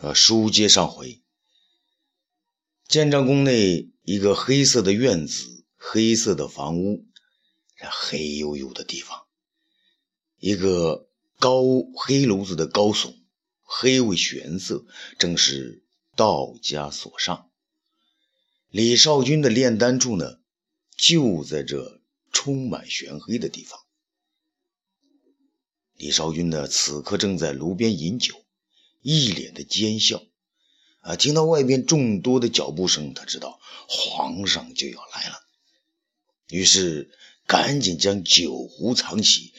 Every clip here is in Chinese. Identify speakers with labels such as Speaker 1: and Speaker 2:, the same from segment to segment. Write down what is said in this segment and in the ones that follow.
Speaker 1: 呃，书接上回，建章宫内一个黑色的院子，黑色的房屋，这黑黝黝的地方，一个高黑炉子的高耸，黑为玄色，正是道家所上。李少君的炼丹处呢，就在这充满玄黑的地方。李少君呢，此刻正在炉边饮酒。一脸的奸笑，啊！听到外边众多的脚步声，他知道皇上就要来了，于是赶紧将酒壶藏起，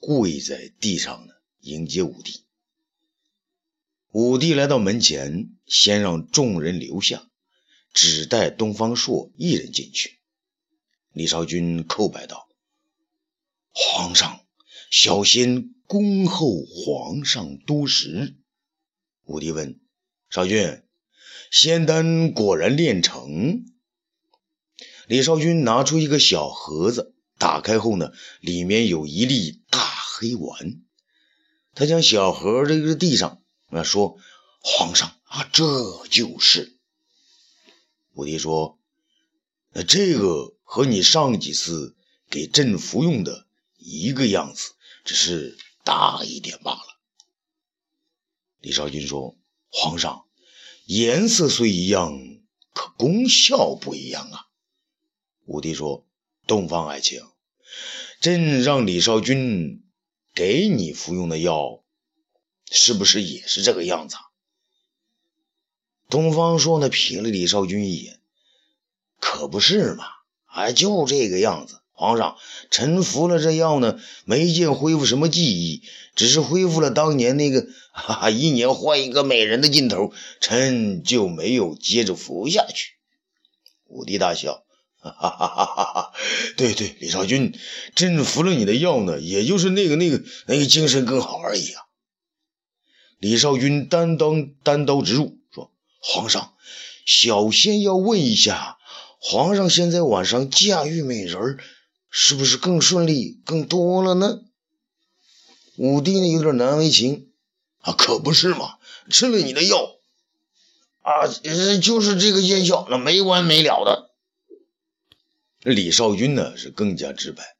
Speaker 1: 跪在地上呢，迎接武帝。武帝来到门前，先让众人留下，只带东方朔一人进去。李少君叩拜道：“皇上，小仙恭候皇上多时。”武帝问少君：“仙丹果然炼成？”李少君拿出一个小盒子，打开后呢，里面有一粒大黑丸。他将小盒扔在地上，啊，说：“皇上啊，这就是。”武帝说：“那这个和你上几次给朕服用的一个样子，只是大一点罢了。”李少君说：“皇上，颜色虽一样，可功效不一样啊。”武帝说：“东方爱卿，朕让李少君给你服用的药，是不是也是这个样子？”东方朔呢，瞥了李少君一眼：“可不是嘛，哎，就这个样子。”皇上，臣服了这药呢，没见恢复什么记忆，只是恢复了当年那个哈哈一年换一个美人的劲头，臣就没有接着服下去。武帝大笑，哈哈哈哈哈！对对，李少君，朕服了你的药呢，也就是那个那个那个精神更好而已啊。李少君单刀单刀直入，说：“皇上，小仙要问一下，皇上现在晚上驾驭美人儿。”是不是更顺利、更多了呢？武帝呢有点难为情啊，可不是嘛！吃了你的药啊，就是这个见效，那没完没了的。李少君呢是更加直白，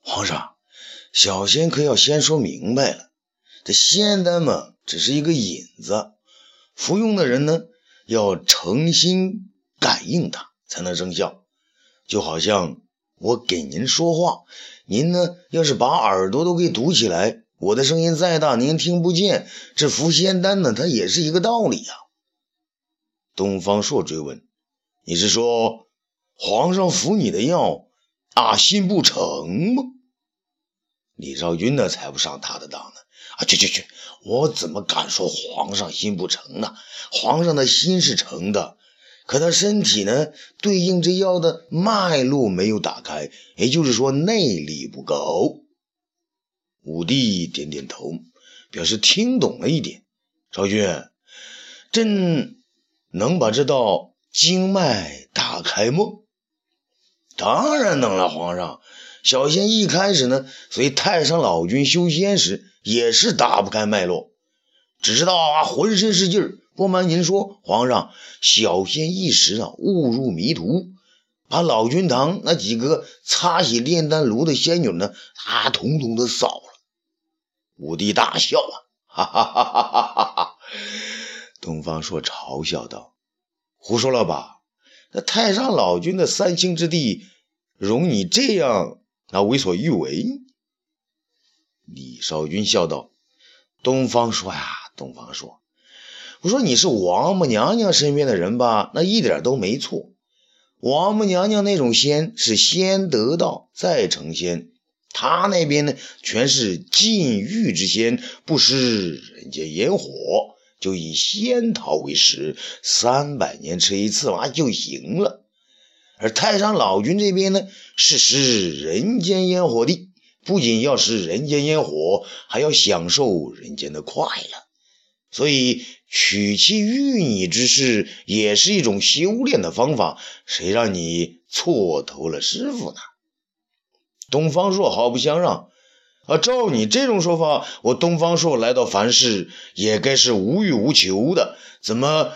Speaker 1: 皇上，小仙可要先说明白了，这仙丹嘛，只是一个引子，服用的人呢要诚心感应它才能生效，就好像。我给您说话，您呢？要是把耳朵都给堵起来，我的声音再大，您听不见。这服仙丹呢，它也是一个道理呀。东方朔追问：“你是说皇上服你的药，啊，心不诚吗？”李少君呢，才不上他的当呢！啊，去去去！我怎么敢说皇上心不诚呢？皇上的心是诚的。可他身体呢，对应这药的脉络没有打开，也就是说内力不够。武帝点点头，表示听懂了一点。昭君，朕能把这道经脉打开吗？当然能了，皇上。小仙一开始呢，随太上老君修仙时也是打不开脉络，只知道啊，浑身是劲儿。不瞒您说，皇上，小仙一时啊误入迷途，把老君堂那几个擦洗炼丹炉的仙女呢，他统统的扫了。武帝大笑啊，哈哈哈哈哈哈！东方朔嘲笑道：“胡说了吧？那太上老君的三清之地，容你这样那为所欲为？”李少君笑道：“东方朔呀，东方朔。”我说你是王母娘娘身边的人吧？那一点都没错。王母娘娘那种仙是先得道再成仙，她那边呢全是禁欲之仙，不食人间烟火，就以仙桃为食，三百年吃一次嘛就行了。而太上老君这边呢是食人间烟火的，不仅要食人间烟火，还要享受人间的快乐。所以娶妻育女之事也是一种修炼的方法，谁让你错投了师傅呢？东方朔毫不相让，啊，照你这种说法，我东方朔来到凡世也该是无欲无求的，怎么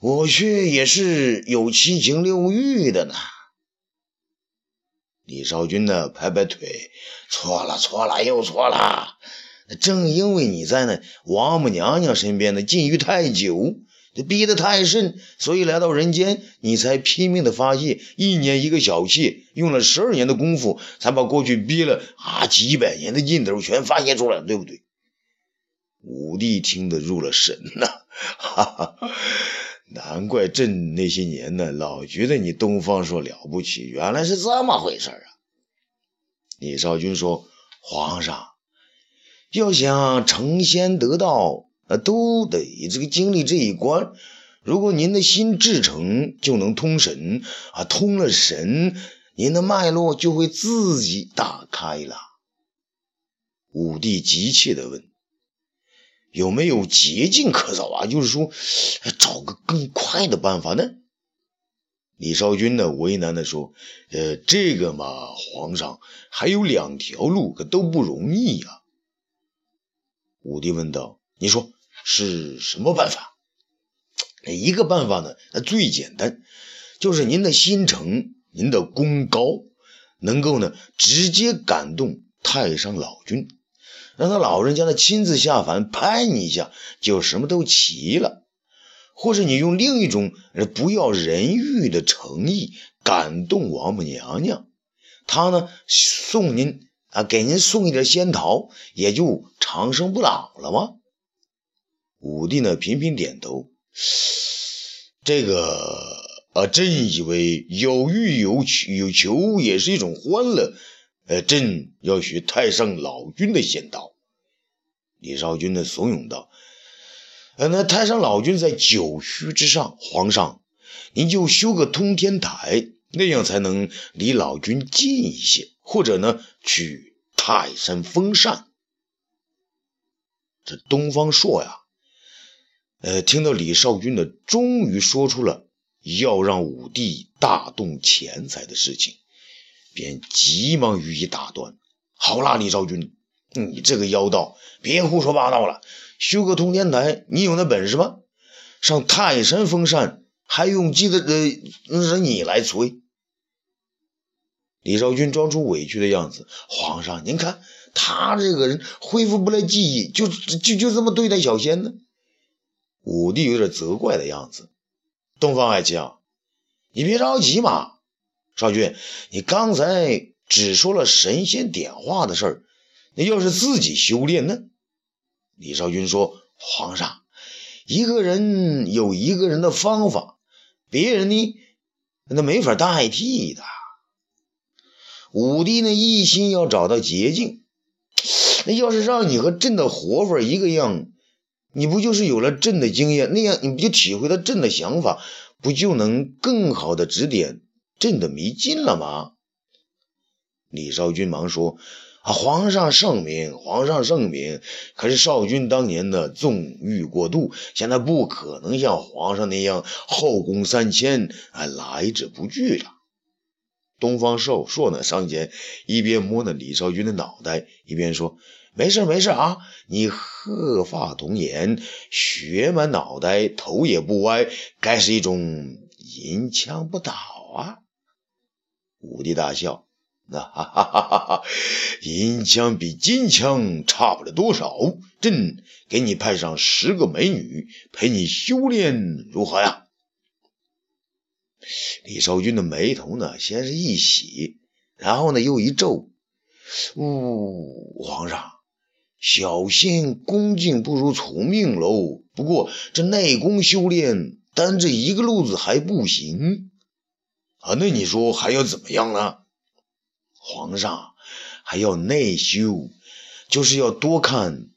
Speaker 1: 我却也是有七情六欲的呢？李少君呢，拍拍腿，错了，错了，又错了。正因为你在那王母娘娘身边的禁欲太久，逼得太甚，所以来到人间，你才拼命的发泄。一年一个小妾，用了十二年的功夫，才把过去憋了啊几百年的劲头全发泄出来，对不对？武帝听得入了神呐，哈哈，难怪朕那些年呢，老觉得你东方朔了不起，原来是这么回事啊！李少君说：“皇上。”要想成仙得道，啊，都得这个经历这一关。如果您的心至诚，就能通神啊，通了神，您的脉络就会自己打开了。武帝急切地问：“有没有捷径可走啊？就是说，找个更快的办法呢？”李少君呢，为难地说：“呃，这个嘛，皇上还有两条路，可都不容易呀。”武帝问道：“你说是什么办法？一个办法呢，最简单，就是您的心诚，您的功高，能够呢直接感动太上老君，让他老人家呢亲自下凡拍你一下，就什么都齐了。或是你用另一种不要人欲的诚意感动王母娘娘，她呢送您。”啊，给您送一点仙桃，也就长生不老了吗？武帝呢，频频点头。这个啊，朕以为有欲有求有求也是一种欢乐。呃，朕要学太上老君的仙道。李少君呢，怂恿道：“呃，那太上老君在九虚之上，皇上您就修个通天台，那样才能离老君近一些。”或者呢，去泰山封禅。这东方朔呀，呃，听到李少君的，终于说出了要让武帝大动钱财的事情，便急忙予以打断。好啦，李少君，你这个妖道，别胡说八道了。修个通天台，你有那本事吗？上泰山封禅，还用记得呃让你来催？李少君装出委屈的样子：“皇上，您看他这个人恢复不来记忆，就就就这么对待小仙呢？”武帝有点责怪的样子。东方爱卿，你别着急嘛。少君，你刚才只说了神仙点化的事儿，那要是自己修炼呢？李少君说：“皇上，一个人有一个人的方法，别人呢，那没法代替的。”武帝呢，一心要找到捷径。那要是让你和朕的活法一个样，你不就是有了朕的经验？那样你不就体会到朕的想法，不就能更好的指点朕的迷津了吗？李少君忙说：“啊，皇上圣明，皇上圣明。可是少君当年的纵欲过度，现在不可能像皇上那样后宫三千，啊，来者不拒了。”东方朔朔呢上前，一边摸那李少君的脑袋，一边说：“没事没事啊，你鹤发童颜，血满脑袋，头也不歪，该是一种银枪不倒啊。”武帝大笑：“那哈哈哈哈哈，银枪比金枪差不了多少，朕给你派上十个美女陪你修炼，如何呀？”李少君的眉头呢，先是一喜，然后呢又一皱。呜，皇上，小心恭敬不如从命喽。不过这内功修炼，单这一个路子还不行啊。那你说还要怎么样呢？皇上还要内修，就是要多看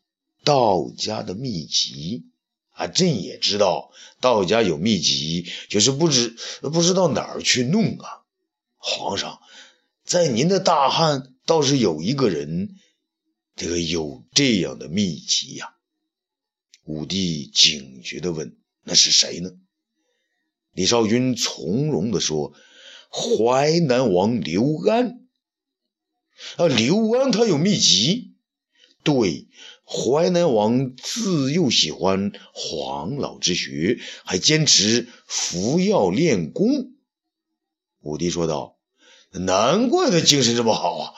Speaker 1: 道家的秘籍。啊，朕也知道道家有秘籍，就是不知不知道哪儿去弄啊。皇上，在您的大汉倒是有一个人，这个有这样的秘籍呀。武帝警觉地问：“那是谁呢？”李少君从容地说：“淮南王刘安。啊，刘安他有秘籍，对，淮南王自幼喜欢黄老之学，还坚持服药练功。武帝说道：“难怪他精神这么好啊！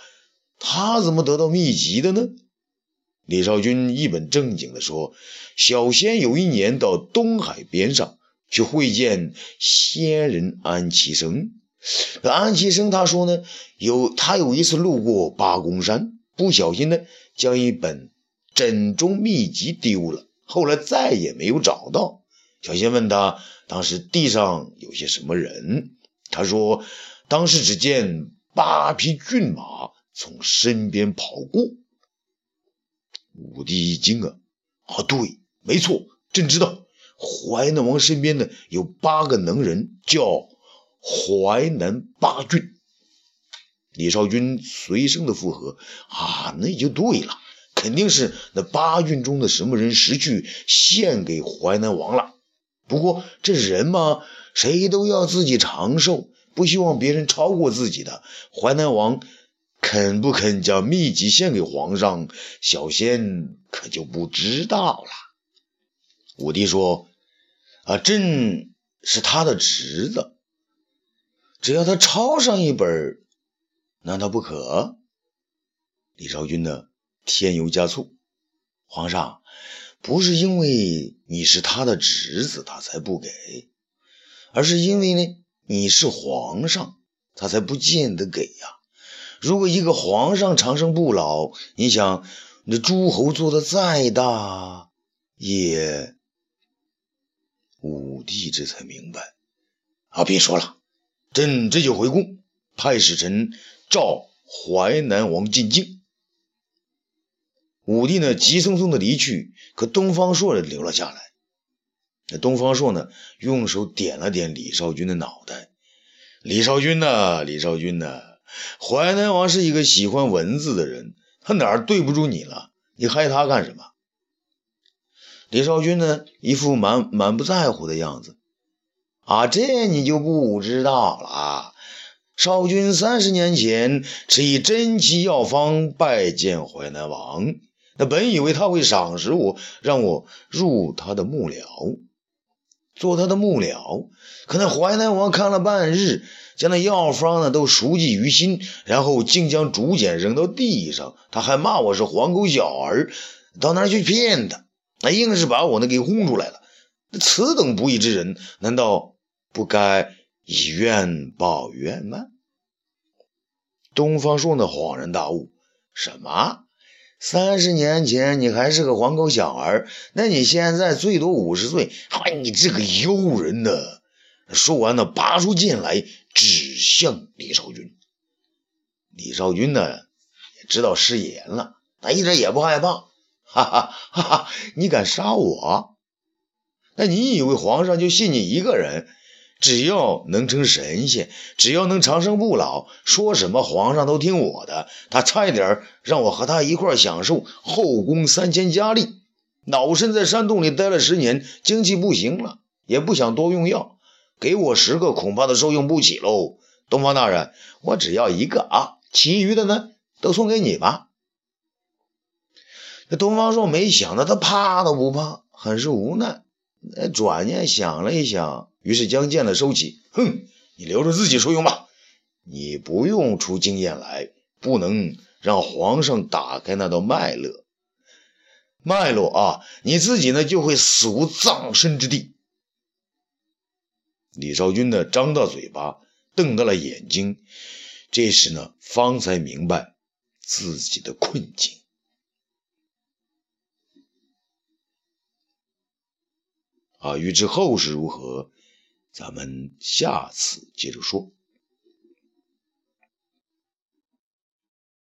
Speaker 1: 他怎么得到秘籍的呢？”李少君一本正经地说：“小仙有一年到东海边上去会见仙人安其生。安其生他说呢，有他有一次路过八公山，不小心呢。”将一本枕中秘籍丢了，后来再也没有找到。小仙问他，当时地上有些什么人？他说，当时只见八匹骏马从身边跑过。武帝一惊啊！啊，对，没错，朕知道，淮南王身边呢有八个能人，叫淮南八骏。李少君随声的附和：“啊，那就对了，肯定是那八郡中的什么人识去献给淮南王了。不过这人嘛，谁都要自己长寿，不希望别人超过自己的。淮南王肯不肯将秘籍献给皇上，小仙可就不知道了。”武帝说：“啊，朕是他的侄子，只要他抄上一本。”难道不可？李昭君呢？添油加醋。皇上不是因为你是他的侄子，他才不给，而是因为呢，你是皇上，他才不见得给呀。如果一个皇上长生不老，你想，那诸侯做的再大，也……武帝这才明白啊！别说了，朕这就回宫，派使臣。召淮南王进京。武帝呢，急匆匆的离去，可东方朔留了下来。那东方朔呢，用手点了点李少君的脑袋：“李少君呐，李少君呐，淮南王是一个喜欢文字的人，他哪儿对不住你了？你害他干什么？”李少君呢，一副满满不在乎的样子：“啊，这你就不知道了。”少君三十年前持以珍奇药方拜见淮南王，那本以为他会赏识我，让我入他的幕僚，做他的幕僚。可那淮南王看了半日，将那药方呢都熟记于心，然后竟将竹简扔到地上。他还骂我是黄狗小儿，到哪去骗他？那硬是把我呢给轰出来了。此等不义之人，难道不该？以怨报怨吗？东方朔呢恍然大悟：什么？三十年前你还是个黄狗小儿，那你现在最多五十岁？嗨，你这个妖人呢！说完呢，拔出剑来，指向李少君。李少君呢，也知道失言了，他一点也不害怕。哈哈哈哈！你敢杀我？那你以为皇上就信你一个人？只要能成神仙，只要能长生不老，说什么皇上都听我的。他差一点让我和他一块享受后宫三千佳丽。老身在山洞里待了十年，精气不行了，也不想多用药，给我十个恐怕都受用不起喽。东方大人，我只要一个啊，其余的呢都送给你吧。这东方朔没想到他怕都不怕，很是无奈。转念想了一想。于是将剑呢收起，哼，你留着自己受用吧。你不用出经验来，不能让皇上打开那道脉络。脉络啊，你自己呢就会死无葬身之地。李少君呢张大嘴巴，瞪大了眼睛，这时呢方才明白自己的困境。啊，欲知后事如何？咱们下次接着说。